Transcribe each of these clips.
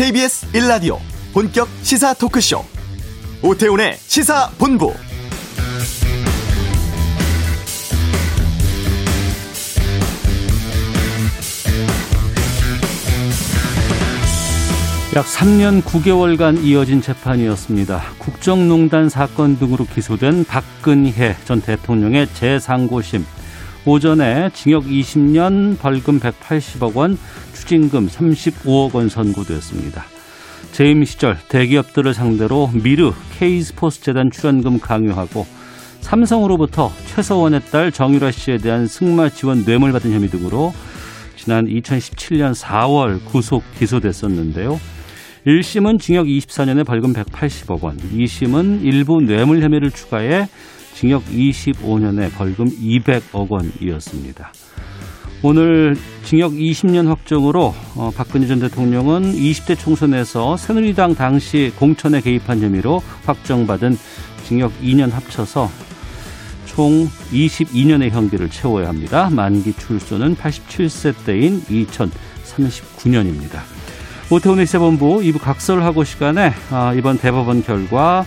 KBS 1라디오 본격 시사 토크쇼 오태훈의 시사본부 약 3년 9개월간 이어진 재판이었습니다. 국정농단 사건 등으로 기소된 박근혜 전 대통령의 재상고심. 오전에 징역 20년, 벌금 180억 원, 추징금 35억 원 선고되었습니다. 재임 시절 대기업들을 상대로 미르 K스포츠 재단 출연금 강요하고 삼성으로부터 최서원의 딸 정유라 씨에 대한 승마 지원 뇌물 받은 혐의 등으로 지난 2017년 4월 구속 기소됐었는데요. 1심은 징역 24년에 벌금 180억 원, 2심은 일부 뇌물 혐의를 추가해 징역 25년에 벌금 200억 원이었습니다. 오늘 징역 20년 확정으로 어, 박근혜 전 대통령은 20대 총선에서 새누리당 당시 공천에 개입한 혐의로 확정받은 징역 2년 합쳐서 총 22년의 형기를 채워야 합니다. 만기 출소는 87세 때인 2039년입니다. 오태훈의 시사본부 2부 각설하고 시간에 아, 이번 대법원 결과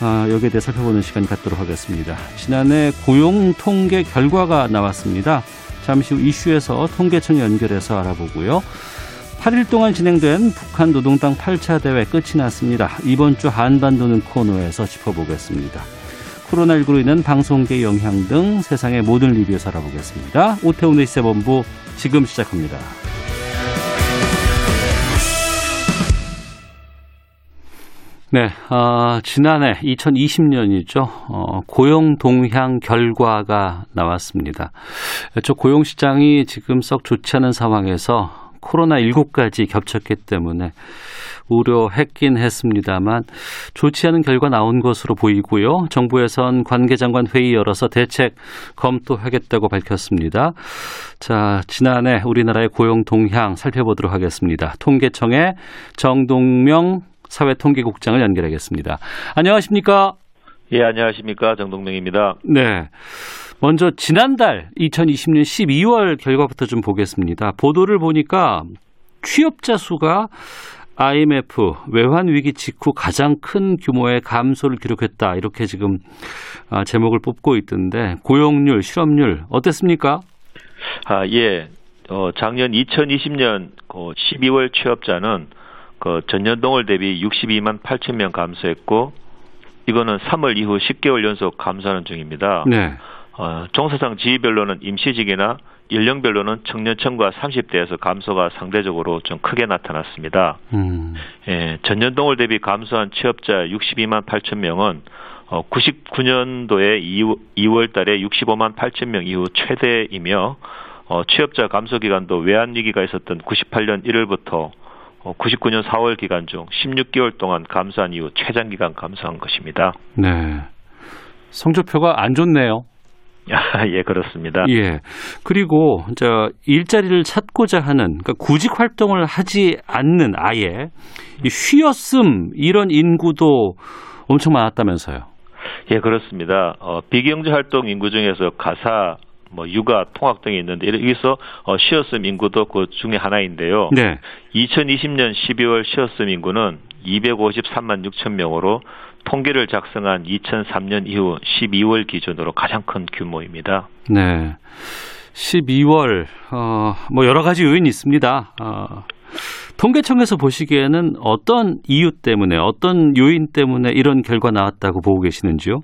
아, 여기에 대해 살펴보는 시간 갖도록 하겠습니다. 지난해 고용 통계 결과가 나왔습니다. 잠시 후 이슈에서 통계청 연결해서 알아보고요. 8일 동안 진행된 북한 노동당 8차 대회 끝이 났습니다. 이번 주 한반도는 코너에서 짚어보겠습니다. 코로나19로 인한 방송계 영향 등 세상의 모든 리뷰에서 알아보겠습니다. 오태훈의 시사본부 지금 시작합니다. 네, 어, 지난해 2020년이죠. 어, 고용 동향 결과가 나왔습니다. 저 고용 시장이 지금 썩 좋지 않은 상황에서 코로나19까지 겹쳤기 때문에 우려했긴 했습니다만 좋지 않은 결과 나온 것으로 보이고요. 정부에선 관계장관 회의 열어서 대책 검토하겠다고 밝혔습니다. 자, 지난해 우리나라의 고용 동향 살펴보도록 하겠습니다. 통계청의 정동명 사회통계국장을 연결하겠습니다. 안녕하십니까? 예, 안녕하십니까. 정동명입니다. 네. 먼저 지난달 2020년 12월 결과부터 좀 보겠습니다. 보도를 보니까 취업자 수가 IMF 외환 위기 직후 가장 큰 규모의 감소를 기록했다. 이렇게 지금 아, 제목을 뽑고 있던데 고용률, 실업률 어땠습니까? 아, 예. 어, 작년 2020년 12월 그 취업자는 그 전년 동월 대비 62만 8천 명 감소했고 이거는 3월 이후 10개월 연속 감소하는 중입니다. 네. 어, 종사상 지위별로는 임시직이나 연령별로는 청년층과 30대에서 감소가 상대적으로 좀 크게 나타났습니다. 음. 예, 전년 동월 대비 감소한 취업자 62만 8천 명은 어, 99년도에 2월 달에 65만 8천 명 이후 최대이며 어, 취업자 감소 기간도 외환 위기가 있었던 98년 1월부터 99년 어, 4월 기간 중 16개월 동안 감소한 이후 최장 기간 감소한 것입니다. 네. 성적표가 안 좋네요. 아, 예, 그렇습니다. 예. 그리고 저 일자리를 찾고자 하는 그러니까 구직 활동을 하지 않는 아예 쉬었음 이런 인구도 엄청 많았다면서요. 예, 그렇습니다. 어, 비경제 활동 인구 중에서 가사 뭐 육아, 통학 등이 있는데 여기서 어, 시어스 인구도 그 중에 하나인데요. 네. 2020년 12월 시어스 인구는 253만 6천 명으로 통계를 작성한 2003년 이후 12월 기준으로 가장 큰 규모입니다. 네. 12월 어, 뭐 여러 가지 요인이 있습니다. 어, 통계청에서 보시기에는 어떤 이유 때문에 어떤 요인 때문에 이런 결과 나왔다고 보고 계시는지요?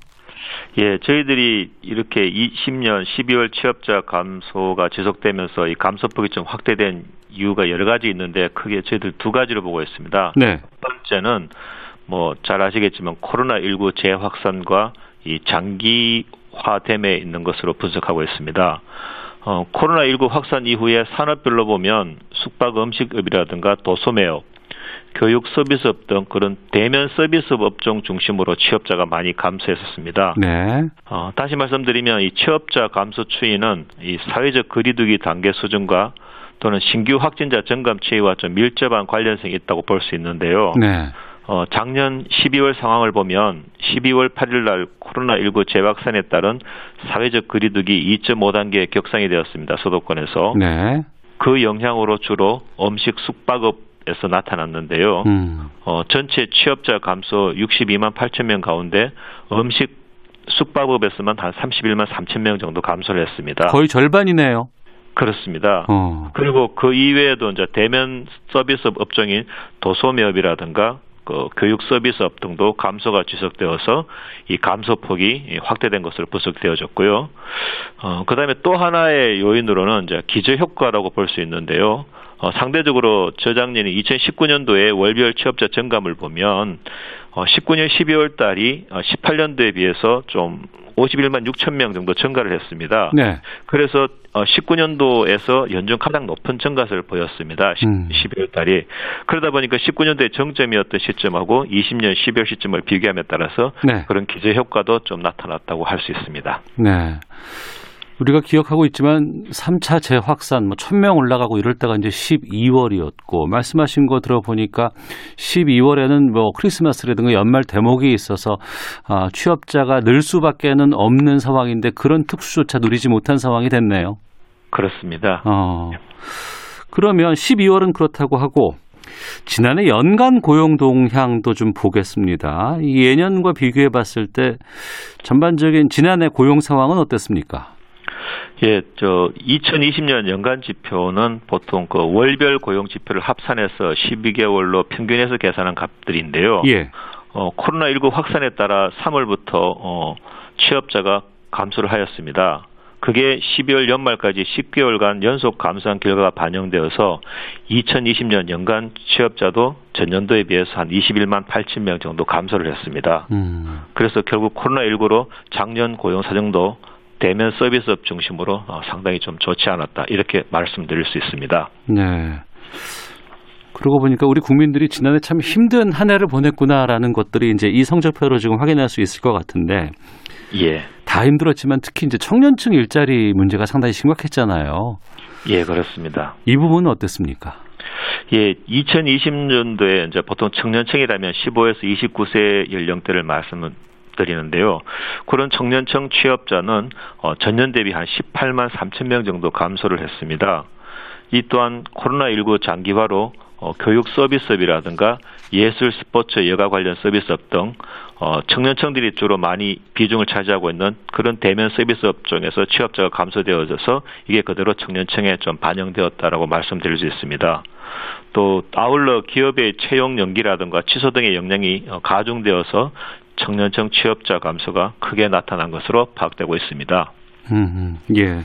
예, 저희들이 이렇게 20년 12월 취업자 감소가 지속되면서 이 감소폭이 좀 확대된 이유가 여러 가지 있는데 크게 저희들 두 가지로 보고 있습니다. 네. 첫 번째는 뭐 잘 아시겠지만 코로나19 재확산과 이 장기화됨에 있는 것으로 분석하고 있습니다. 어, 코로나19 확산 이후에 산업별로 보면 숙박 음식업이라든가 도소매업, 교육 서비스업 등 그런 대면 서비스업 업종 중심으로 취업자가 많이 감소했었습니다. 네. 어, 다시 말씀드리면 이 취업자 감소 추이는 이 사회적 거리두기 단계 수준과 또는 신규 확진자 증감 추이와 좀 밀접한 관련성이 있다고 볼 수 있는데요. 네. 어, 작년 12월 상황을 보면 12월 8일 날 코로나19 재확산에 따른 사회적 거리두기 2.5단계 격상이 되었습니다. 수도권에서. 네. 그 영향으로 주로 음식 숙박업 에서 나타났는데요. 음. 어, 전체 취업자 감소 62만 8천 명 가운데 음식 숙박업에서만 한 31만 3천 명 정도 감소를 했습니다. 거의 절반이네요. 그렇습니다. 어. 그리고 그 이외에도 이제 대면 서비스 업종인 도소매업이라든가 그 교육 서비스업 등도 감소가 지속되어서 이 감소폭이 확대된 것으로 분석되어졌고요. 어, 그 다음에 또 하나의 요인으로는 이제 기저 효과라고 볼 수 있는데요. 어, 상대적으로 저작년이 2019년도에 월별 취업자 증감을 보면 어, 19년 12월 달이 18년도에 어, 비해서 좀 51만 6천 명 정도 증가를 했습니다. 네. 그래서 19년도에서 어, 연중 가장 높은 증가세를 보였습니다. 음. 12월 달이. 그러다 보니까 19년도에 정점이었던 시점하고 20년 12월 시점을 비교함에 따라서 네. 그런 기저 효과도 좀 나타났다고 할 수 있습니다. 네. 우리가 기억하고 있지만 3차 재확산 뭐 1000명 올라가고 이럴 때가 이제 12월이었고 말씀하신 거 들어보니까 12월에는 뭐 크리스마스라든가 연말 대목이 있어서 아, 취업자가 늘 수밖에는 없는 상황인데 그런 특수조차 누리지 못한 상황이 됐네요. 그렇습니다. 어. 그러면 12월은 그렇다고 하고 지난해 연간 고용 동향도 좀 보겠습니다. 예년과 비교해 봤을 때 전반적인 지난해 고용 상황은 어땠습니까? 예, 저 2020년 연간 지표는 보통 그 월별 고용 지표를 합산해서 12개월로 평균해서 계산한 값들인데요. 예. 어, 코로나19 확산에 따라 3월부터 어, 취업자가 감소를 하였습니다. 그게 12월 연말까지 10개월간 연속 감소한 결과가 반영되어서 2020년 연간 취업자도 전년도에 비해서 한 21만 8천 명 정도 감소를 했습니다. 음. 그래서 결국 코로나19로 작년 고용 사정도 대면 서비스업 중심으로 어, 상당히 좀 좋지 않았다 이렇게 말씀드릴 수 있습니다. 네. 그러고 보니까 우리 국민들이 지난해 참 힘든 한 해를 보냈구나라는 것들이 이제 이 성적표로 지금 확인할 수 있을 것 같은데. 예. 다 힘들었지만 특히 이제 청년층 일자리 문제가 상당히 심각했잖아요. 예, 그렇습니다. 이 부분은 어땠습니까? 예, 2020년도에 이제 보통 청년층이라면 15에서 29세 연령대를 말씀을 드리는데요. 그런 청년층 취업자는 어, 전년 대비 한 18만 3천 명 정도 감소를 했습니다. 이 또한 코로나19 장기화로 어, 교육 서비스업이라든가 예술, 스포츠, 여가 관련 서비스업 등 어, 청년층들이 주로 많이 비중을 차지하고 있는 그런 대면 서비스 업종에서 취업자가 감소되어져서 이게 그대로 청년층에 좀 반영되었다라고 말씀드릴 수 있습니다. 또 아울러 기업의 채용 연기라든가 취소 등의 영향이 어, 가중되어서 청년층 취업자 감소가 크게 나타난 것으로 파악되고 있습니다. 음, 예.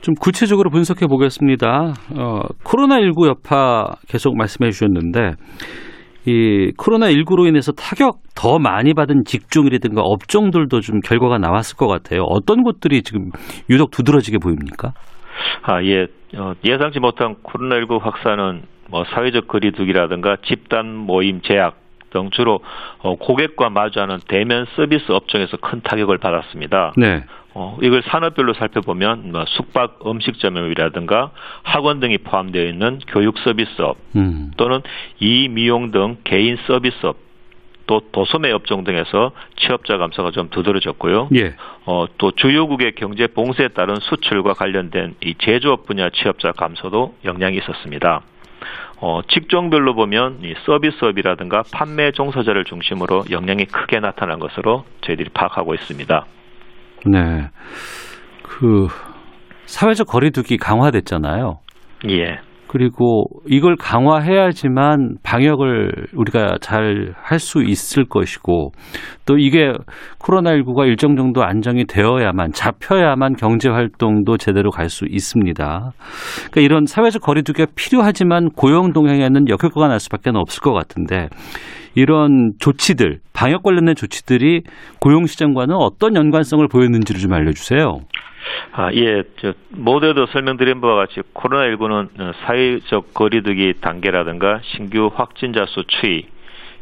좀 구체적으로 분석해 보겠습니다. 어, 코로나19 여파 계속 말씀해 주셨는데, 이 코로나19로 인해서 타격 더 많이 받은 직종이라든가 업종들도 좀 결과가 나왔을 것 같아요. 어떤 곳들이 지금 유독 두드러지게 보입니까? 아, 예. 어, 예상치 못한 코로나19 확산은 뭐 사회적 거리두기라든가 집단 모임 제약 등 주로 어, 고객과 마주하는 대면 서비스 업종에서 큰 타격을 받았습니다. 네. 어, 이걸 산업별로 살펴보면 뭐 숙박 음식점이라든가 학원 등이 포함되어 있는 교육 서비스업 음. 또는 이미용 등 개인 서비스업 또 도소매 업종 등에서 취업자 감소가 좀 두드러졌고요. 예. 어, 또 주요국의 경제 봉쇄에 따른 수출과 관련된 이 제조업 분야 취업자 감소도 영향이 있었습니다. 어, 직종별로 보면 이 서비스업이라든가 판매 종사자를 중심으로 영향이 크게 나타난 것으로 저희들이 파악하고 있습니다. 네. 그 사회적 거리두기 강화됐잖아요. 예. 그리고 이걸 강화해야지만 방역을 우리가 잘 할 수 있을 것이고 또 이게 코로나19가 일정 정도 안정이 되어야만 잡혀야만 경제 활동도 제대로 갈 수 있습니다. 그러니까 이런 사회적 거리두기가 필요하지만 고용 동향에는 역효과가 날 수밖에 없을 것 같은데 이런 조치들 방역 관련된 조치들이 고용 시장과는 어떤 연관성을 보였는지를 좀 알려주세요. 아, 예, 저, 모두에도 설명드린 바와 같이 코로나19는 사회적 거리두기 단계라든가 신규 확진자 수 추이,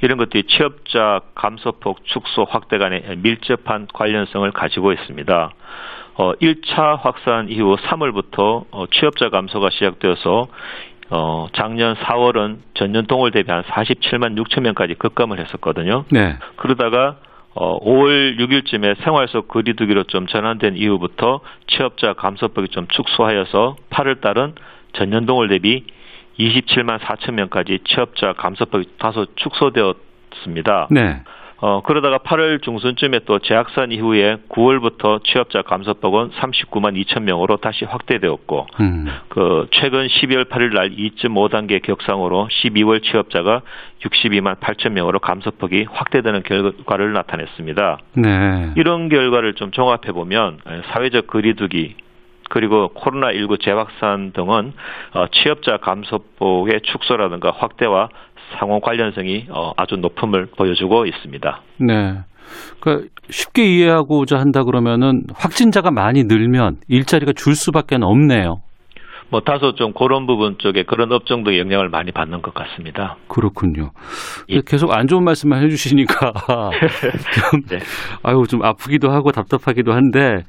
이런 것들이 취업자 감소폭 축소 확대 간의 밀접한 관련성을 가지고 있습니다. 어, 1차 확산 이후 3월부터 어, 취업자 감소가 시작되어서 어, 작년 4월은 전년 동월 대비 한 47만 6천 명까지 급감을 했었거든요. 네. 그러다가 어, 5월 6일쯤에 생활 속 거리두기로 좀 전환된 이후부터 취업자 감소폭이 좀 축소하여서 8월 달은 전년 동월 대비 27만 4천 명까지 취업자 감소폭이 다소 축소되었습니다. 네. 어, 그러다가 8월 중순쯤에 또 재학산 이후에 9월부터 취업자 감소폭은 39만 2천 명으로 다시 확대되었고, 음. 그, 최근 12월 8일 날 2.5단계 격상으로 12월 취업자가 62만 8천 명으로 감소폭이 확대되는 결과를 나타냈습니다. 네. 이런 결과를 좀 종합해 보면 사회적 거리두기 그리고 코로나19 재확산 등은 어, 취업자 감소폭의 축소라든가 확대와 상호 관련성이 어, 아주 높음을 보여주고 있습니다. 네. 그러니까 쉽게 이해하고자 한다 그러면은 확진자가 많이 늘면 일자리가 줄 수밖에 없네요. 뭐 다소 좀 그런 부분 쪽에 그런 업종도 영향을 많이 받는 것 같습니다. 그렇군요. 예. 계속 안 좋은 말씀만 해주시니까 좀 네. 아유 좀 아프기도 하고 답답하기도 한데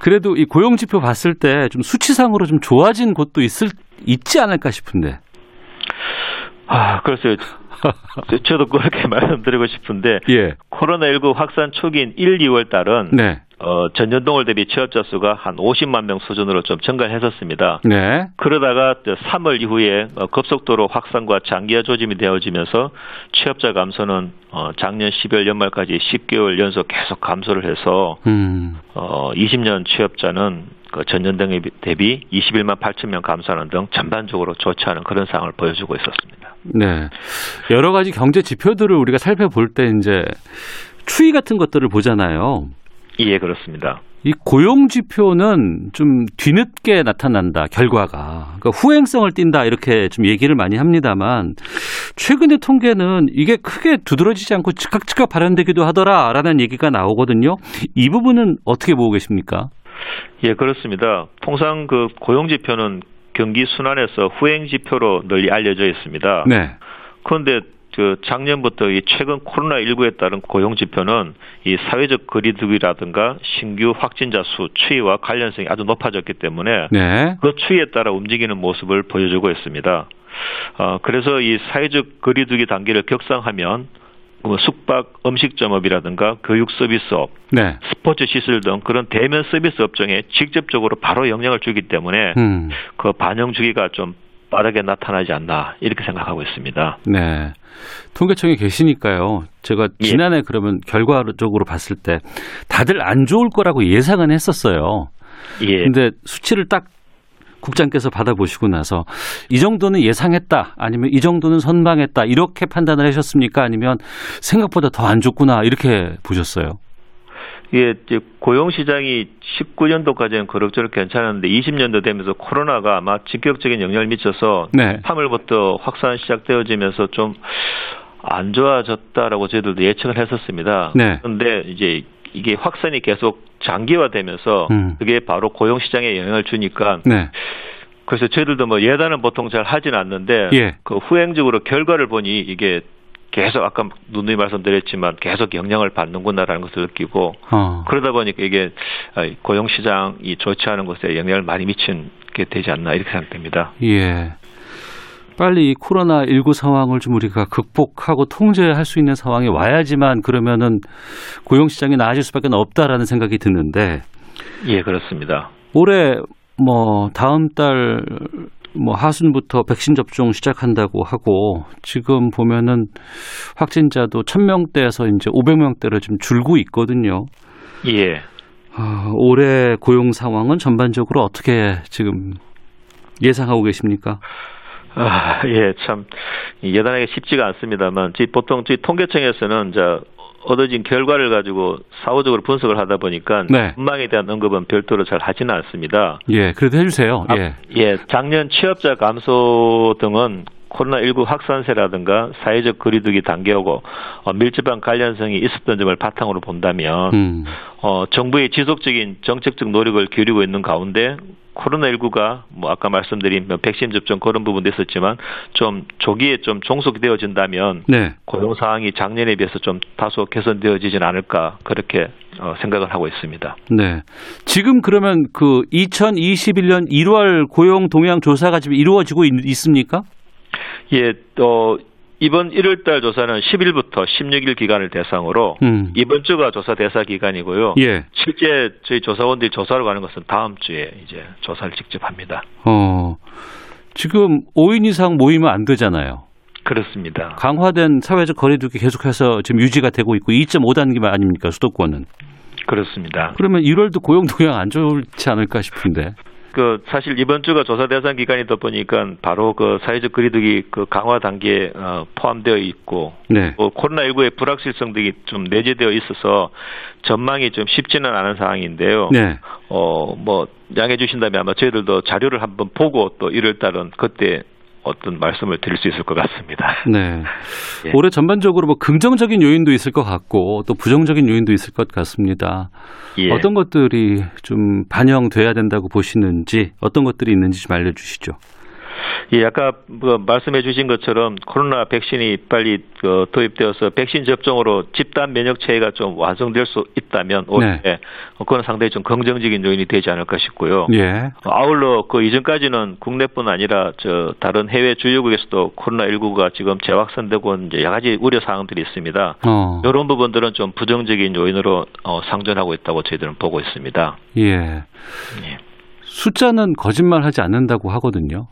그래도 이 고용 지표 봤을 때 좀 수치상으로 좀 좋아진 곳도 있을 있지 않을까 싶은데. 아, 글쎄요. 저도 그렇게 말씀드리고 싶은데 예. 코로나19 확산 초기인 1, 2월 달은 네. 어, 전년동월 대비 취업자 수가 한 50만 명 수준으로 좀 증가를 했었습니다. 네. 그러다가 3월 이후에 어, 급속도로 확산과 장기화 조짐이 되어지면서 취업자 감소는 어, 작년 12월 연말까지 10개월 연속 계속 감소를 해서 음. 어, 20년 취업자는 그 전년 등 대비 21만 8천 명 감소하는 등 전반적으로 좋지 않은 그런 상황을 보여주고 있었습니다. 네. 여러 가지 경제 지표들을 우리가 살펴볼 때 이제 추이 같은 것들을 보잖아요. 예, 그렇습니다. 이 고용 지표는 좀 뒤늦게 나타난다 결과가 그러니까 후행성을 띈다 이렇게 좀 얘기를 많이 합니다만 최근의 통계는 이게 크게 두드러지지 않고 즉각즉각 발현되기도 하더라라는 얘기가 나오거든요. 이 부분은 어떻게 보고 계십니까? 예, 그렇습니다. 통상 그 고용 지표는 경기 순환에서 후행 지표로 널리 알려져 있습니다. 네. 그런데 그 작년부터 이 최근 코로나19에 따른 고용 지표는 이 사회적 거리두기라든가 신규 확진자 수 추이와 관련성이 아주 높아졌기 때문에 네. 그 추이에 따라 움직이는 모습을 보여주고 있습니다. 어, 그래서 이 사회적 거리두기 단계를 격상하면 뭐 숙박 음식점업이라든가 교육 서비스업, 네. 스포츠 시설 등 그런 대면 서비스 업종에 직접적으로 바로 영향을 주기 때문에 음. 그 반영 주기가 좀 빠르게 나타나지 않나 이렇게 생각하고 있습니다. 네. 통계청에 계시니까요. 제가 예. 지난해 예. 그러면 결과적으로 봤을 때 다들 안 좋을 거라고 예상은 했었어요. 예. 근데 수치를 딱 국장께서 받아보시고 나서 이 정도는 예상했다 아니면 이 정도는 선방했다 이렇게 판단을 하셨습니까 아니면 생각보다 더 안 좋구나 이렇게 보셨어요? 예, 고용 시장이 19년도까지는 그럭저럭 괜찮았는데 20년도 되면서 코로나가 아마 직격적인 영향을 미쳐서 네. 3월부터 확산 시작되어지면서 좀 안 좋아졌다라고 저희들도 예측을 했었습니다. 네. 그런데 이제 이게 확산이 계속 장기화되면서 음. 그게 바로 고용 시장에 영향을 주니까 네. 그래서 저희들도 뭐 예단은 보통 잘 하진 않는데 예. 그 후행적으로 결과를 보니 이게 계속 아까 누누이 말씀드렸지만 계속 영향을 받는구나라는 것을 느끼고 어. 그러다 보니까 이게 고용 시장이 좋지 않은 것에 영향을 많이 미친 게 되지 않나 이렇게 생각됩니다. 예. 빨리 이 코로나 19 상황을 좀 우리가 극복하고 통제할 수 있는 상황이 와야지만 그러면은 고용 시장이 나아질 수밖에 없다라는 생각이 드는데 예, 그렇습니다. 올해 뭐 다음 달 뭐 하순부터 백신 접종 시작한다고 하고 지금 보면은 확진자도 1000명대에서 이제 500명대로 좀 줄고 있거든요. 예. 아, 올해 고용 상황은 전반적으로 어떻게 지금 예상하고 계십니까? 아, 예, 참 예단하기 쉽지가 않습니다만, 보통 저희 통계청에서는 이제 얻어진 결과를 가지고 사후적으로 분석을 하다 보니까 네. 전망에 대한 언급은 별도로 잘 하지는 않습니다. 예, 그래도 해주세요. 아, 예. 예, 작년 취업자 감소 등은 코로나19 확산세라든가 사회적 거리두기 단계하고 어, 밀접한 관련성이 있었던 점을 바탕으로 본다면 음. 어, 정부의 지속적인 정책적 노력을 기울이고 있는 가운데 코로나19가 뭐 아까 말씀드린 뭐 백신 접종 그런 부분도 있었지만 좀 조기에 좀 종속되어진다면 네. 고용 상황이 작년에 비해서 좀 다소 개선되어지진 않을까 그렇게 어, 생각을 하고 있습니다. 네. 지금 그러면 그 2021년 1월 고용 동향 조사가 지금 이루어지고 있, 있습니까? 예, 어 이번 1월 달 조사는 10일부터 16일 기간을 대상으로 음. 이번 주가 조사 대사 기간이고요. 예. 실제 저희 조사원들이 조사를 가는 것은 다음 주에 이제 조사를 직접 합니다. 어. 지금 5인 이상 모이면 안 되잖아요. 그렇습니다. 강화된 사회적 거리두기 계속해서 지금 유지가 되고 있고 2.5단계 아닙니까 수도권은? 그렇습니다. 그러면 1월도 고용 동향 안 좋지 않을까 싶은데. 그 사실 이번 주가 조사 대상 기간이다 보니까 바로 그 사회적 거리두기 그 강화 단계에 어, 포함되어 있고 네. 뭐 코로나19의 불확실성 등이 좀 내재되어 있어서 전망이 좀 쉽지는 않은 상황인데요. 네. 어뭐 양해 주신다면 아마 저희들도 자료를 한번 보고 또 1월 달은 그때 어떤 말씀을 드릴 수 있을 것 같습니다. 네. 예. 올해 전반적으로 뭐 긍정적인 요인도 있을 것 같고 또 부정적인 요인도 있을 것 같습니다. 예. 어떤 것들이 좀 반영돼야 된다고 보시는지 어떤 것들이 있는지 좀 알려주시죠. 예, 아까 뭐 말씀해 주신 것처럼 코로나 백신이 빨리 그 도입되어서 백신 접종으로 집단 면역 체계가 좀 완성될 수 있다면 올해 네. 그건 상당히 좀 긍정적인 요인이 되지 않을까 싶고요. 예. 아울러 그 이전까지는 국내뿐 아니라 저 다른 해외 주요국에서도 코로나 19가 지금 재확산되고 이제 여러 가지 우려 사항들이 있습니다. 어. 이런 부분들은 좀 부정적인 요인으로 어, 상존하고 있다고 저희들은 보고 있습니다. 예. 예. 숫자는 거짓말하지 않는다고 하거든요.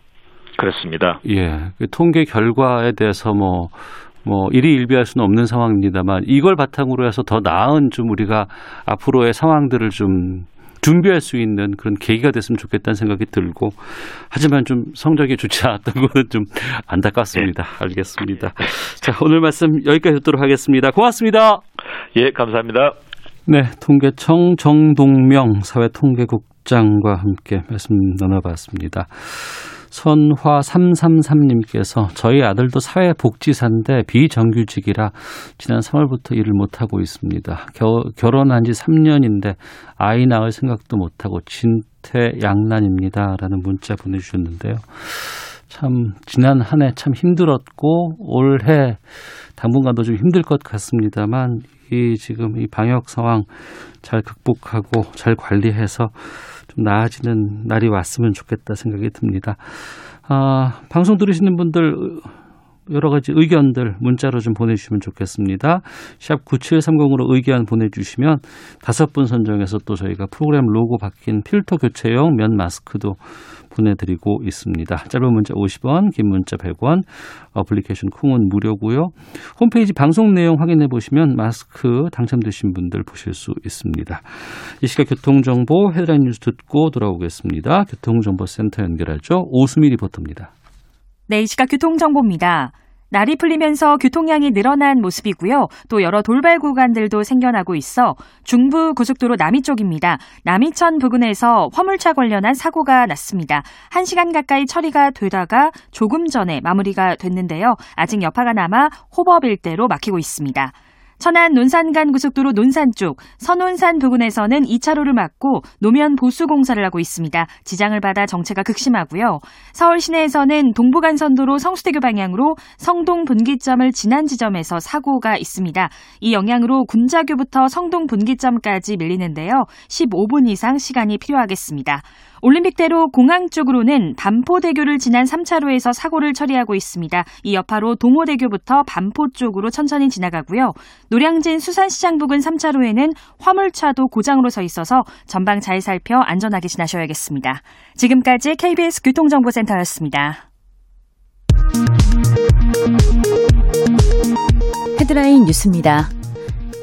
그렇습니다. 예. 그 통계 결과에 대해서 뭐, 뭐, 일희일비할 수는 없는 상황입니다만 이걸 바탕으로 해서 더 나은 좀 우리가 앞으로의 상황들을 좀 준비할 수 있는 그런 계기가 됐으면 좋겠다는 생각이 들고 하지만 좀 성적이 좋지 않았던 거는 좀 안타깝습니다. 네. 알겠습니다. 자, 오늘 말씀 여기까지 듣도록 하겠습니다. 고맙습니다. 예, 감사합니다. 네, 통계청 정동명 사회통계국장과 함께 말씀 나눠봤습니다. 선화333님께서 저희 아들도 사회복지사인데 비정규직이라 지난 3월부터 일을 못하고 있습니다. 겨, 결혼한 지 3년인데 아이 낳을 생각도 못하고 진퇴양난입니다. 라는 문자 보내주셨는데요. 참 지난 한 해 참 힘들었고 올해 당분간도 좀 힘들 것 같습니다만 이 지금 이 방역 상황 잘 극복하고 잘 관리해서 좀 나아지는 날이 왔으면 좋겠다 생각이 듭니다. 아, 방송 들으시는 분들 여러 가지 의견들 문자로 좀 보내주시면 좋겠습니다. 샵 9730으로 의견 보내주시면 다섯 분 선정해서 또 저희가 프로그램 로고 바뀐 필터 교체용 면 마스크도 보내드리고 있습니다. 짧은 문자 50원, 긴 문자 100원, 어플리케이션 콩은 무료고요. 홈페이지 방송 내용 확인해 보시면 마스크 당첨되신 분들 보실 수 있습니다. 이 시각 교통정보 헤드라인 뉴스 듣고 돌아오겠습니다. 교통정보센터 연결하죠. 오수미 리포터입니다. 네, 이 시각 교통정보입니다. 날이 풀리면서 교통량이 늘어난 모습이고요. 또 여러 돌발 구간들도 생겨나고 있어 중부 고속도로 남이 쪽입니다. 남이천 부근에서 화물차 관련한 사고가 났습니다. 1시간 가까이 처리가 되다가 조금 전에 마무리가 됐는데요. 아직 여파가 남아 호법 일대로 막히고 있습니다. 천안 논산간 고속도로 논산 쪽 선논산 부근에서는 2차로를 막고 노면 보수 공사를 하고 있습니다. 지장을 받아 정체가 극심하고요. 서울 시내에서는 동부간선도로 성수대교 방향으로 성동 분기점을 지난 지점에서 사고가 있습니다. 이 영향으로 군자교부터 성동 분기점까지 밀리는데요. 15분 이상 시간이 필요하겠습니다. 올림픽대로 공항 쪽으로는 반포대교를 지난 3차로에서 사고를 처리하고 있습니다. 이 여파로 동호대교부터 반포 쪽으로 천천히 지나가고요. 노량진 수산시장 부근 3차로에는 화물차도 고장으로 서 있어서 전방 잘 살펴 안전하게 지나셔야겠습니다. 지금까지 KBS 교통정보센터였습니다. 헤드라인 뉴스입니다.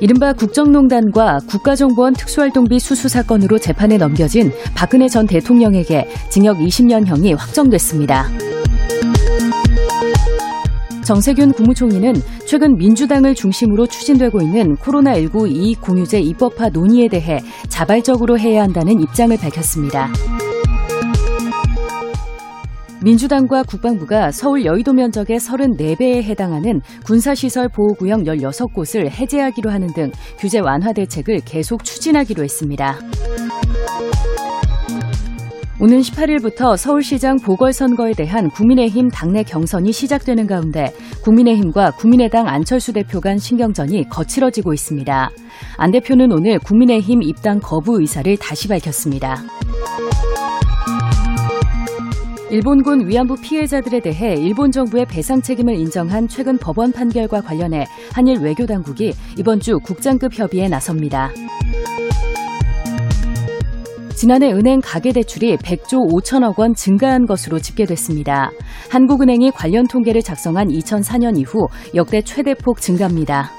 이른바 국정농단과 국가정보원 특수활동비 수수 사건으로 재판에 넘겨진 박근혜 전 대통령에게 징역 20년형이 확정됐습니다. 정세균 국무총리는 최근 민주당을 중심으로 추진되고 있는 코로나19 이익 공유제 입법화 논의에 대해 자발적으로 해야 한다는 입장을 밝혔습니다. 민주당과 국방부가 서울 여의도 면적의 34배에 해당하는 군사시설 보호구역 16곳을 해제하기로 하는 등 규제 완화 대책을 계속 추진하기로 했습니다. 오는 18일부터 서울시장 보궐선거에 대한 국민의힘 당내 경선이 시작되는 가운데 국민의힘과 국민의당 안철수 대표 간 신경전이 거칠어지고 있습니다. 안 대표는 오늘 국민의힘 입당 거부 의사를 다시 밝혔습니다. 일본군 위안부 피해자들에 대해 일본 정부의 배상 책임을 인정한 최근 법원 판결과 관련해 한일 외교 당국이 이번 주 국장급 협의에 나섭니다. 지난해 은행 가계대출이 100조 5천억 원 증가한 것으로 집계됐습니다. 한국은행이 관련 통계를 작성한 2004년 이후 역대 최대폭 증가입니다.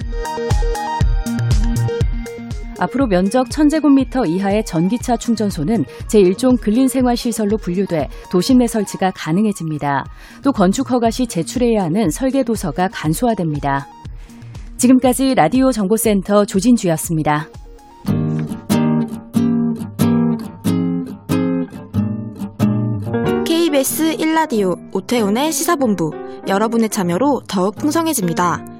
앞으로 면적 1000제곱미터 이하의 전기차 충전소는 제1종 근린생활시설로 분류돼 도심 내 설치가 가능해집니다. 또 건축 허가 시 제출해야 하는 설계도서가 간소화됩니다. 지금까지 라디오 정보센터 조진주였습니다. KBS 1라디오 오태훈의 시사본부 여러분의 참여로 더욱 풍성해집니다.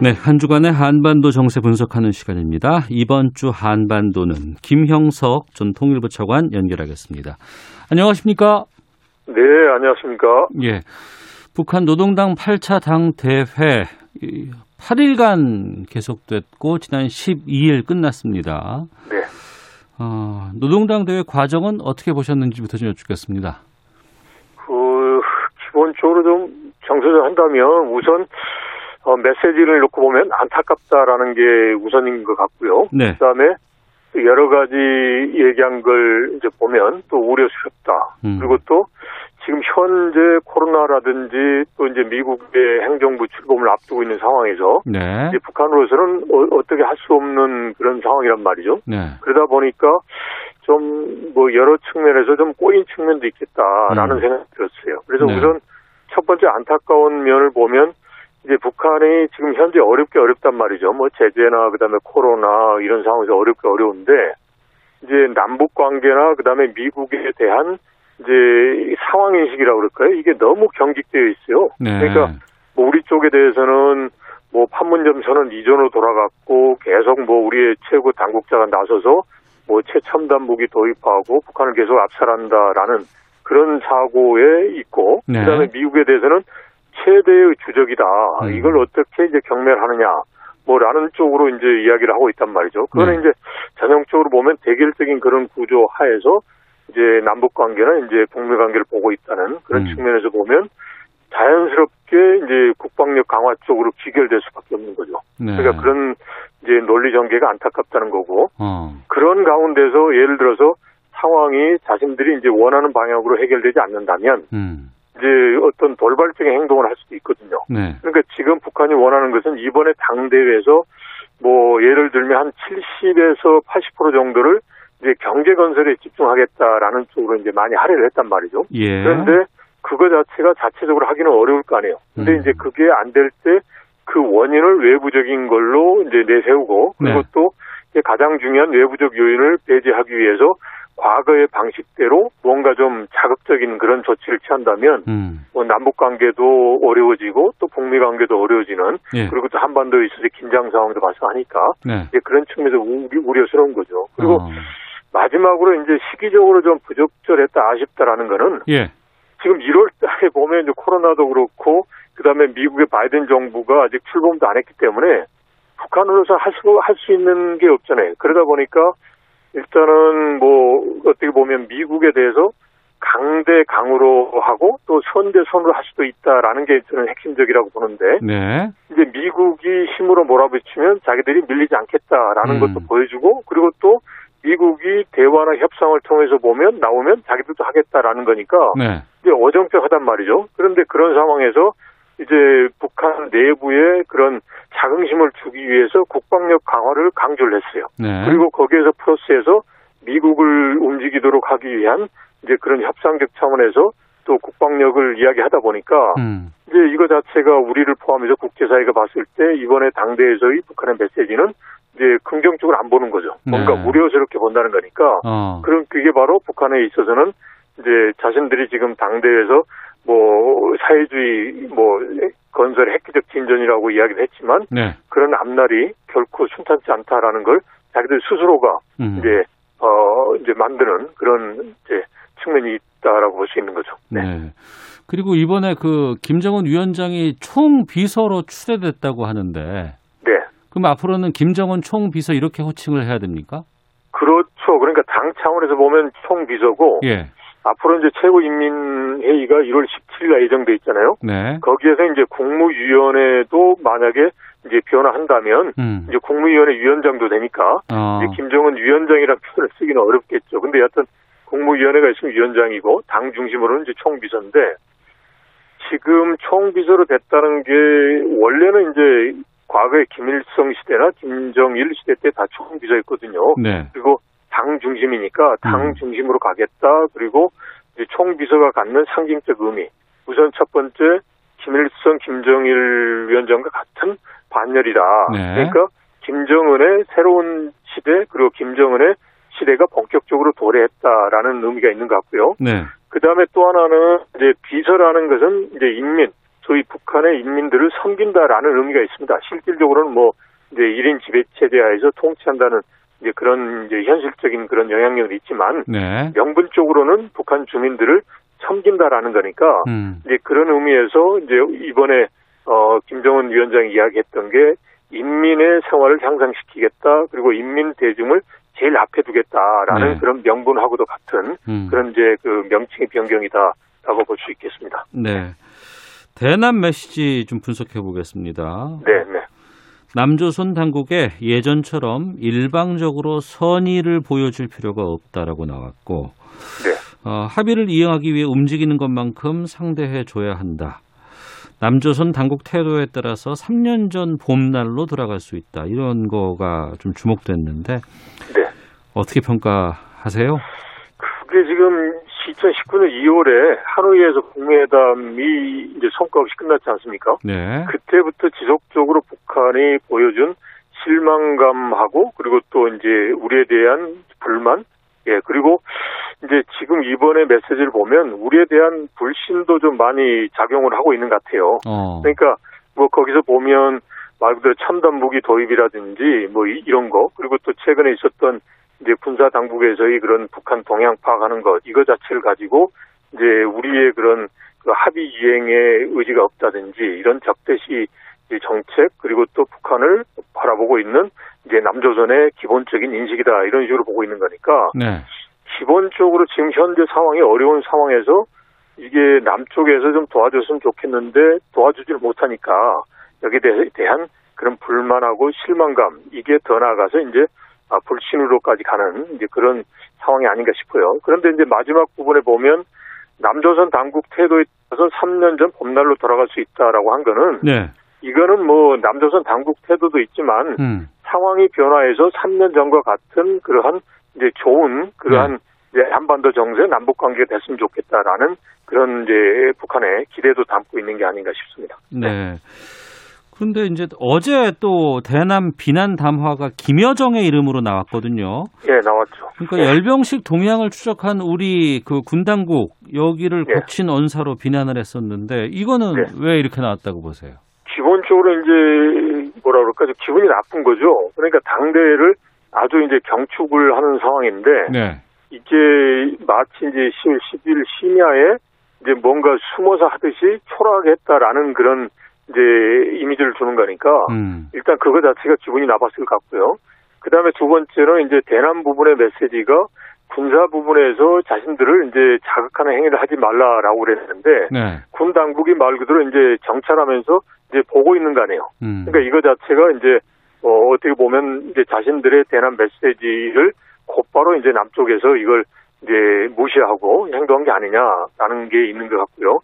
네, 한 주간의 한반도 정세 분석하는 시간입니다. 이번 주 한반도는 김형석 전 통일부 차관 연결하겠습니다. 안녕하십니까? 네, 안녕하십니까? 예. 북한 노동당 8차 당 대회 8일간 계속됐고 지난 12일 끝났습니다. 네. 어, 노동당 대회 과정은 어떻게 보셨는지부터 좀 여쭙겠습니다. 그 기본적으로 좀 정서를 한다면 우선 어, 메시지를 놓고 보면 안타깝다라는 게 우선인 것 같고요. 네. 그다음에 여러 가지 얘기한 걸 이제 보면 또 우려스럽다. 음. 그리고 또 지금 현재 코로나라든지 또 이제 미국의 행정부 출범을 앞두고 있는 상황에서 네. 이제 북한으로서는 어, 떻게 할 수 없는 그런 상황이란 말이죠. 네. 그러다 보니까 좀 뭐 여러 측면에서 좀 꼬인 측면도 있겠다라는 음. 생각이 들었어요. 그래서 네. 우선 첫 번째 안타까운 면을 보면 이제 북한이 지금 현재 어렵게 어렵단 말이죠. 뭐 제재나 그다음에 코로나 이런 상황에서 어렵게 어려운데 이제 남북 관계나 그다음에 미국에 대한 이제 상황 인식이라고 그럴까요? 이게 너무 경직되어 있어요. 네. 그러니까 뭐 우리 쪽에 대해서는 뭐 판문점 선언 이전으로 돌아갔고 계속 뭐 우리의 최고 당국자가 나서서 뭐 최첨단 무기 도입하고 북한을 계속 압살한다라는 그런 사고에 있고 네. 그다음에 미국에 대해서는 최대의 주적이다. 음. 이걸 어떻게 이제 경멸하느냐. 뭐라는 쪽으로 이제 이야기를 하고 있단 말이죠. 그거는 네. 이제 전형적으로 보면 대결적인 그런 구조 하에서 이제 남북 관계나 이제 북미 관계를 보고 있다는 그런 음. 측면에서 보면 자연스럽게 이제 국방력 강화 쪽으로 귀결될 수밖에 없는 거죠. 네. 그러니까 그런 이제 논리 전개가 안타깝다는 거고 어. 그런 가운데서 예를 들어서 상황이 자신들이 이제 원하는 방향으로 해결되지 않는다면 음. 이제 어떤 돌발적인 행동을 할 수도 있거든요. 네. 그러니까 지금 북한이 원하는 것은 이번에 당대회에서 뭐 예를 들면 한 70에서 80% 정도를 이제 경제 건설에 집중하겠다라는 쪽으로 이제 많이 할애를 했단 말이죠. 예. 그런데 그거 자체가 자체적으로 하기는 어려울 거 아니에요. 근데 음. 이제 그게 안 될 때 그 원인을 외부적인 걸로 이제 내세우고 그리고 네. 또 가장 중요한 외부적 요인을 배제하기 위해서 과거의 방식대로 뭔가 좀 자극적인 그런 조치를 취한다면 음. 뭐 남북 관계도 어려워지고 또 북미 관계도 어려워지는 예. 그리고 또 한반도에 있어서 긴장 상황도 발생하니까 네. 이제 그런 측면에서 우리, 우려 스러운 거죠. 그리고 어. 마지막으로 이제 시기적으로 좀 부적절했다 아쉽다라는 거는 예. 지금 1월 달에 보면 이제 코로나도 그렇고 그다음에 미국의 바이든 정부가 아직 출범도 안 했기 때문에 북한으로서 할 수 할 수 있는 게 없잖아요. 그러다 보니까 일단은 뭐 어떻게 보면 미국에 대해서 강대 강으로 하고 또 선대 선으로 할 수도 있다라는 게 저는 핵심적이라고 보는데 네. 이제 미국이 힘으로 몰아붙이면 자기들이 밀리지 않겠다라는 음. 것도 보여주고 그리고 또 미국이 대화나 협상을 통해서 보면 나오면 자기들도 하겠다라는 거니까 네. 이제 어정쩡하단 말이죠. 그런데 그런 상황에서 이제 북한 내부에 그런 자긍심을 주기 위해서 국방력 강화를 강조를 했어요. 네. 그리고 거기에서 플러스해서 미국을 움직이도록 하기 위한 이제 그런 협상적 차원에서 또 국방력을 이야기하다 보니까 음. 이제 이거 자체가 우리를 포함해서 국제사회가 봤을 때 이번에 당대에서의 북한의 메시지는 이제 긍정적으로 안 보는 거죠. 뭔가 네. 우려스럽게 본다는 거니까. 어. 그럼 그게 바로 북한에 있어서는 이제 자신들이 지금 당대에서 뭐 사회주의 뭐 건설 획기적 진전이라고 이야기를 했지만 네. 그런 앞날이 결코 순탄치 않다라는 걸 자기들 스스로가 음. 이제 어 이제 만드는 그런 이제 측면이 있다라고 볼 수 있는 거죠. 네. 네. 그리고 이번에 그 김정은 위원장이 총 비서로 추대됐다고 하는데 네. 그럼 앞으로는 김정은 총 비서 이렇게 호칭을 해야 됩니까? 그렇죠. 그러니까 당 차원에서 보면 총 비서고 예. 앞으로 이제 최고인민회의가 1월 17일 예정돼 있잖아요. 네. 거기에서 이제 국무위원회도 만약에 이제 변화한다면 음. 이제 국무위원회 위원장도 되니까 어. 이제 김정은 위원장이라는 표현을 쓰기는 어렵겠죠. 근데 여하튼 국무위원회가 있으면 위원장이고 당 중심으로는 이제 총비서인데 지금 총비서로 됐다는 게 원래는 이제 과거에 김일성 시대나 김정일 시대 때 다 총비서였거든요. 네. 그리고 당 중심이니까 당 음. 중심으로 가겠다. 그리고 총비서가 갖는 상징적 의미. 우선 첫 번째 김일성, 김정일 위원장과 같은 반열이다. 네. 그러니까 김정은의 새로운 시대 그리고 김정은의 시대가 본격적으로 도래했다라는 의미가 있는 것 같고요. 네. 그 다음에 또 하나는 이제 비서라는 것은 이제 인민, 소위 북한의 인민들을 섬긴다라는 의미가 있습니다. 실질적으로는 뭐 이제 1인 지배체제하에서 통치한다는 이제 그런 이제 현실적인 그런 영향력이 있지만 네. 명분적으로는 북한 주민들을 섬긴다라는 거니까 음. 이제 그런 의미에서 이제 이번에 어 김정은 위원장이 이야기했던 게 인민의 생활을 향상시키겠다 그리고 인민 대중을 제일 앞에 두겠다라는 네. 그런 명분하고도 같은 음. 그런 이제 그 명칭의 변경이다라고 볼 수 있겠습니다. 네. 대남 메시지 좀 분석해 보겠습니다. 네, 네. 남조선 당국에 예전처럼 일방적으로 선의를 보여줄 필요가 없다라고 나왔고 네. 어, 합의를 이행하기 위해 움직이는 것만큼 상대해 줘야 한다. 남조선 당국 태도에 따라서 3년 전 봄날로 돌아갈 수 있다. 이런 거가 좀 주목됐는데 네. 어떻게 평가하세요? 그게 지금 2019년 2월에 하노이에서 국무회담이 이제 성과 없이 끝났지 않습니까? 네. 그때부터 지속적으로 북한이 보여준 실망감하고 그리고 또 이제 우리에 대한 불만 예 그리고 이제 지금 이번에 메시지를 보면 우리에 대한 불신도 좀 많이 작용을 하고 있는 것 같아요. 어. 그러니까 뭐 거기서 보면 말 그대로 첨단 무기 도입이라든지 뭐 이- 이런 거 그리고 또 최근에 있었던 이제 군사 당국에서의 그런 북한 동향 파악하는 것 이거 자체를 가지고 이제 우리의 그런 그 합의 이행의 의지가 없다든지 이런 적대시 정책 그리고 또 북한을 바라보고 있는 이제 남조선의 기본적인 인식이다 이런 식으로 보고 있는 거니까 네. 기본적으로 지금 현재 상황이 어려운 상황에서 이게 남쪽에서 좀 도와줬으면 좋겠는데 도와주지를 못하니까 여기에 대- 대한 그런 불만하고 실망감 이게 더 나아가서 이제 아, 불신으로까지 가는 이제 그런 상황이 아닌가 싶어요. 그런데 이제 마지막 부분에 보면 남조선 당국 태도에 따라서 3년 전 봄날로 돌아갈 수 있다라고 한 거는 네. 이거는 뭐 남조선 당국 태도도 있지만 음. 상황이 변화해서 3년 전과 같은 그러한 이제 좋은 그러한 이제 한반도 정세 남북 관계가 됐으면 좋겠다라는 그런 이제 북한의 기대도 담고 있는 게 아닌가 싶습니다. 네. 그 런데 이제 어제 또 대남 비난 담화가 김여정의 이름으로 나왔거든요. 예, 나왔죠. 그러니까 예. 열병식 동향을 추적한 우리 그 군당국 여기를 예. 거친 언사로 비난을 했었는데 이거는 네. 왜 이렇게 나왔다고 보세요? 기본적으로 이제 뭐라 그럴까 좀 기분이 나쁜 거죠. 그러니까 당대를 아주 이제 경축을 하는 상황인데 네. 이게 마치 이제 10월 10일 심야에 이제 뭔가 숨어서 하듯이 초라하겠다라는 그런 이제 이미지를 주는 거니까 음. 일단 그거 자체가 기분이 나빴을 것 같고요. 그 다음에 두 번째는 이제 대남 부분의 메시지가 군사 부분에서 자신들을 이제 자극하는 행위를 하지 말라라고 그랬는데 네. 군 당국이 말 그대로 이제 정찰하면서 이제 보고 있는 거 아니에요. 음. 그러니까 이거 자체가 이제 어, 어떻게 보면 이제 자신들의 대남 메시지를 곧바로 이제 남쪽에서 이걸 이제 무시하고 행동한 게 아니냐라는 게 있는 것 같고요.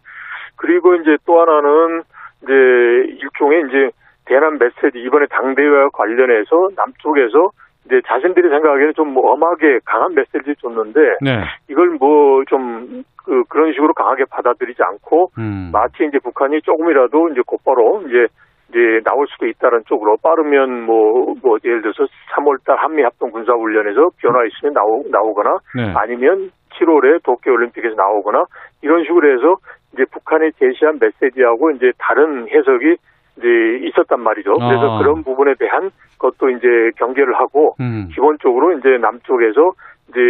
그리고 이제 또 하나는 이제 일종의 이제 대남 메시지 이번에 당대회와 관련해서 남쪽에서 이제 자신들이 생각하기에는 좀 엄하게 강한 메시지를 줬는데 네. 이걸 뭐 좀 그, 그런 식으로 강하게 받아들이지 않고 음. 마치 이제 북한이 조금이라도 이제 곧바로 이제 이제 나올 수도 있다는 쪽으로 빠르면 뭐, 뭐, 예를 들어서 3월달 한미합동 군사훈련에서 변화 있으면 나오, 나오거나 네. 아니면 7월에 도쿄올림픽에서 나오거나 이런 식으로 해서 이제 북한이 제시한 메시지하고 이제 다른 해석이 이제 있었단 말이죠. 그래서 아. 그런 부분에 대한 것도 이제 경계를 하고 음. 기본적으로 이제 남쪽에서 이제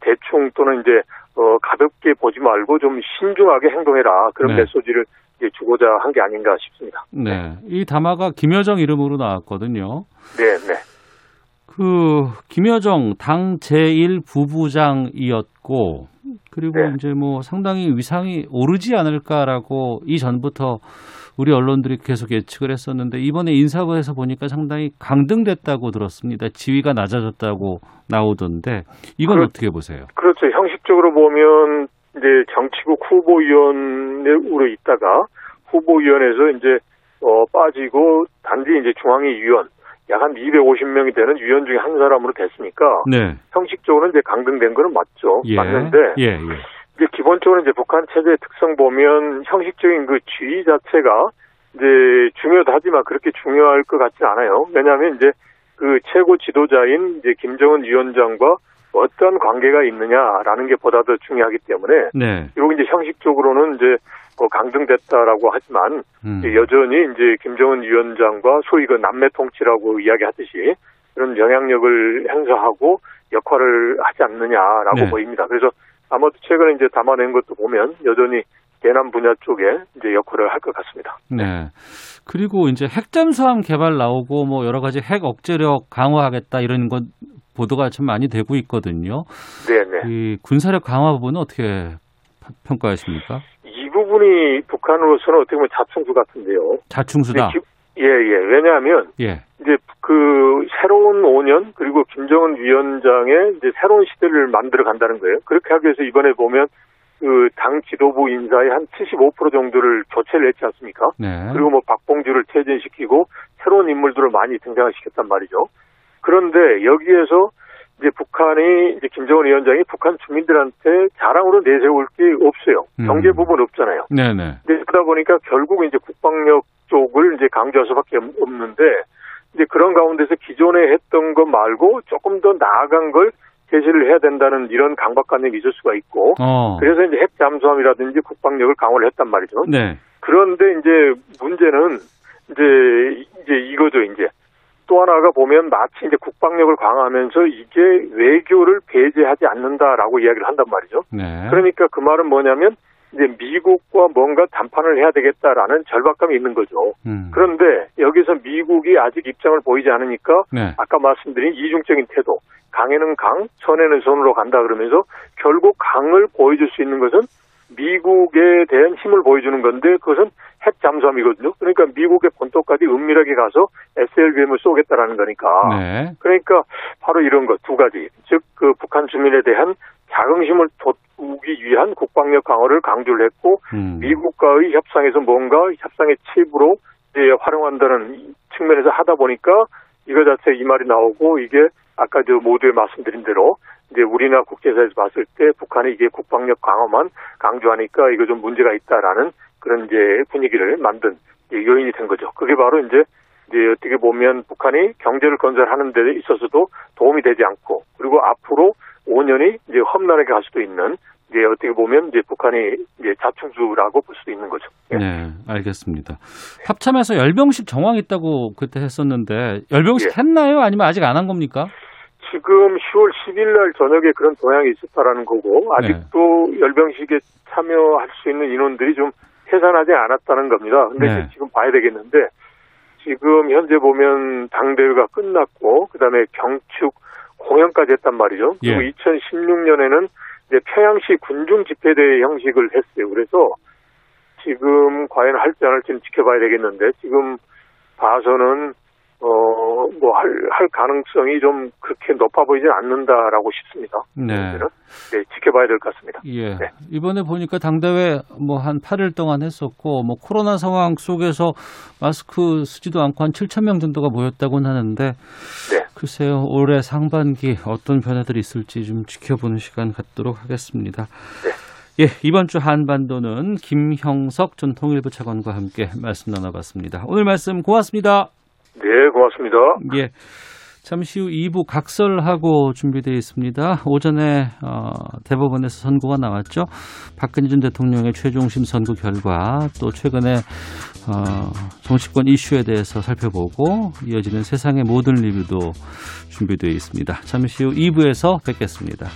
대충 또는 이제 어, 가볍게 보지 말고 좀 신중하게 행동해라 그런 네. 메시지를 주고자 한 게 아닌가 싶습니다. 네, 이 담화가 김여정 이름으로 나왔거든요. 네, 네. 그 김여정 당 제1 부부장이었고 그리고 네. 이제 뭐 상당히 위상이 오르지 않을까라고 이전부터 우리 언론들이 계속 예측을 했었는데 이번에 인사부에서 보니까 상당히 강등됐다고 들었습니다. 지위가 낮아졌다고 나오던데 이건 그렇, 어떻게 보세요? 그렇죠. 형식적으로 보면 이제 정치국 후보위원으로 있다가 후보위원회에서 이제 어, 빠지고 단지 이제 중앙위 위원 약 한 250명이 되는 위원 중에 한 사람으로 됐으니까 네. 형식적으로는 이제 강등된 거는 맞죠. 예. 맞는데 예, 예. 이제 기본적으로 이제 북한 체제의 특성 보면 형식적인 그 지위 자체가 이제 중요하다 하지만 그렇게 중요할 것 같지 않아요. 왜냐하면 이제 그 최고 지도자인 이제 김정은 위원장과 어떤 관계가 있느냐라는 게 보다 더 중요하기 때문에 네. 그리고 이제 형식적으로는 이제 뭐 강등됐다라고 하지만 음. 여전히 이제 김정은 위원장과 소위 그 남매 통치라고 이야기하듯이 그런 영향력을 행사하고 역할을 하지 않느냐라고 네. 보입니다. 그래서 아마도 최근에 이제 담아낸 것도 보면 여전히 대남 분야 쪽에 이제 역할을 할 것 같습니다. 네. 그리고 이제 핵잠수함 개발 나오고 뭐 여러 가지 핵 억제력 강화하겠다 이런 것 보도가 참 많이 되고 있거든요. 네, 네. 이 군사력 강화 부분은 어떻게 평가하십니까? 이 부분이 북한으로서는 어떻게 보면 자충수 같은데요. 자충수다. 예, 예. 왜냐하면 예. 이제 그 새로운 5년 그리고 김정은 위원장의 이제 새로운 시대를 만들어 간다는 거예요. 그렇게 하기 위해서 이번에 보면 그 당 지도부 인사의 한 75% 정도를 교체를 했지 않습니까? 네. 그리고 뭐 박봉주를 퇴진시키고 새로운 인물들을 많이 등장을 시켰단 말이죠. 그런데 여기에서 이제 북한이 이제 김정은 위원장이 북한 주민들한테 자랑으로 내세울 게 없어요. 음. 경제 부분 없잖아요. 네네. 그러다 보니까 결국 이제 국방력 쪽을 이제 강조할 수밖에 없는데 이제 그런 가운데서 기존에 했던 것 말고 조금 더 나아간 걸 제시를 해야 된다는 이런 강박관념이 있을 수가 있고 어. 그래서 이제 핵 잠수함이라든지 국방력을 강화를 했단 말이죠. 네. 그런데 이제 문제는 이제 이제 이거죠 이제 또 하나가 보면 마치 이제 국방력을 강화하면서 이게 외교를 배제하지 않는다라고 이야기를 한단 말이죠. 네. 그러니까 그 말은 뭐냐면 이제 미국과 뭔가 담판을 해야 되겠다라는 절박감이 있는 거죠. 음. 그런데 여기서 미국이 아직 입장을 보이지 않으니까 네. 아까 말씀드린 이중적인 태도, 강에는 강, 선에는 선으로 간다 그러면서 결국 강을 보여줄 수 있는 것은 미국에 대한 힘을 보여주는 건데 그것은 핵 잠수함이거든요. 그러니까 미국의 본토까지 은밀하게 가서 SLBM을 쏘겠다라는 거니까. 네. 그러니까 바로 이런 것 두 가지. 즉 그 북한 주민에 대한 자긍심을 돋우기 위한 국방력 강화를 강조를 했고 음. 미국과의 협상에서 뭔가 협상의 칩으로 이제 활용한다는 측면에서 하다 보니까 이거 자체 이 말이 나오고 이게 아까 저 모두에 말씀드린 대로 이제 우리나라 국제사에서 봤을 때 북한이 이게 국방력 강화만 강조하니까 이거 좀 문제가 있다라는 그런 이제 분위기를 만든 요인이 된 거죠. 그게 바로 이제 이제 어떻게 보면 북한이 경제를 건설하는 데 있어서도 도움이 되지 않고 그리고 앞으로 5년이 이제 험난하게 갈 수도 있는 이제 어떻게 보면 이제 북한이 이제 자충수라고 볼 수도 있는 거죠. 예. 네, 알겠습니다. 합참에서 열병식 정황 있다고 그때 했었는데 열병식 예. 했나요? 아니면 아직 안 한 겁니까? 지금 10월 10일 날 저녁에 그런 동향이 있었다라는 거고 아직도 네. 열병식에 참여할 수 있는 인원들이 좀 해산하지 않았다는 겁니다. 근데 네. 지금 봐야 되겠는데 지금 현재 보면 당대회가 끝났고 그다음에 경축 공연까지 했단 말이죠. 그리고 예. 2016년에는 이제 평양시 군중 집회대회 형식을 했어요. 그래서 지금 과연 할지 안 할지는 지켜봐야 되겠는데 지금 봐서는 어, 뭐, 할, 할 가능성이 좀 그렇게 높아 보이지 않는다라고 싶습니다. 네. 네, 지켜봐야 될 것 같습니다. 예. 네. 이번에 보니까 당대회 뭐 한 8일 동안 했었고, 뭐 코로나 상황 속에서 마스크 쓰지도 않고 한 7천 명 정도가 모였다고는 하는데, 네. 글쎄요, 올해 상반기 어떤 변화들이 있을지 좀 지켜보는 시간 갖도록 하겠습니다. 네. 예, 이번 주 한반도는 김형석 전 통일부 차관과 함께 말씀 나눠봤습니다. 오늘 말씀 고맙습니다. 네, 고맙습니다. 예. 잠시 후 2부 각설하고 준비되어 있습니다. 오전에 어, 대법원에서 선고가 나왔죠. 박근혜 전 대통령의 최종심 선고 결과 또 최근에 어, 정치권 이슈에 대해서 살펴보고 이어지는 세상의 모든 리뷰도 준비되어 있습니다. 잠시 후 2부에서 뵙겠습니다.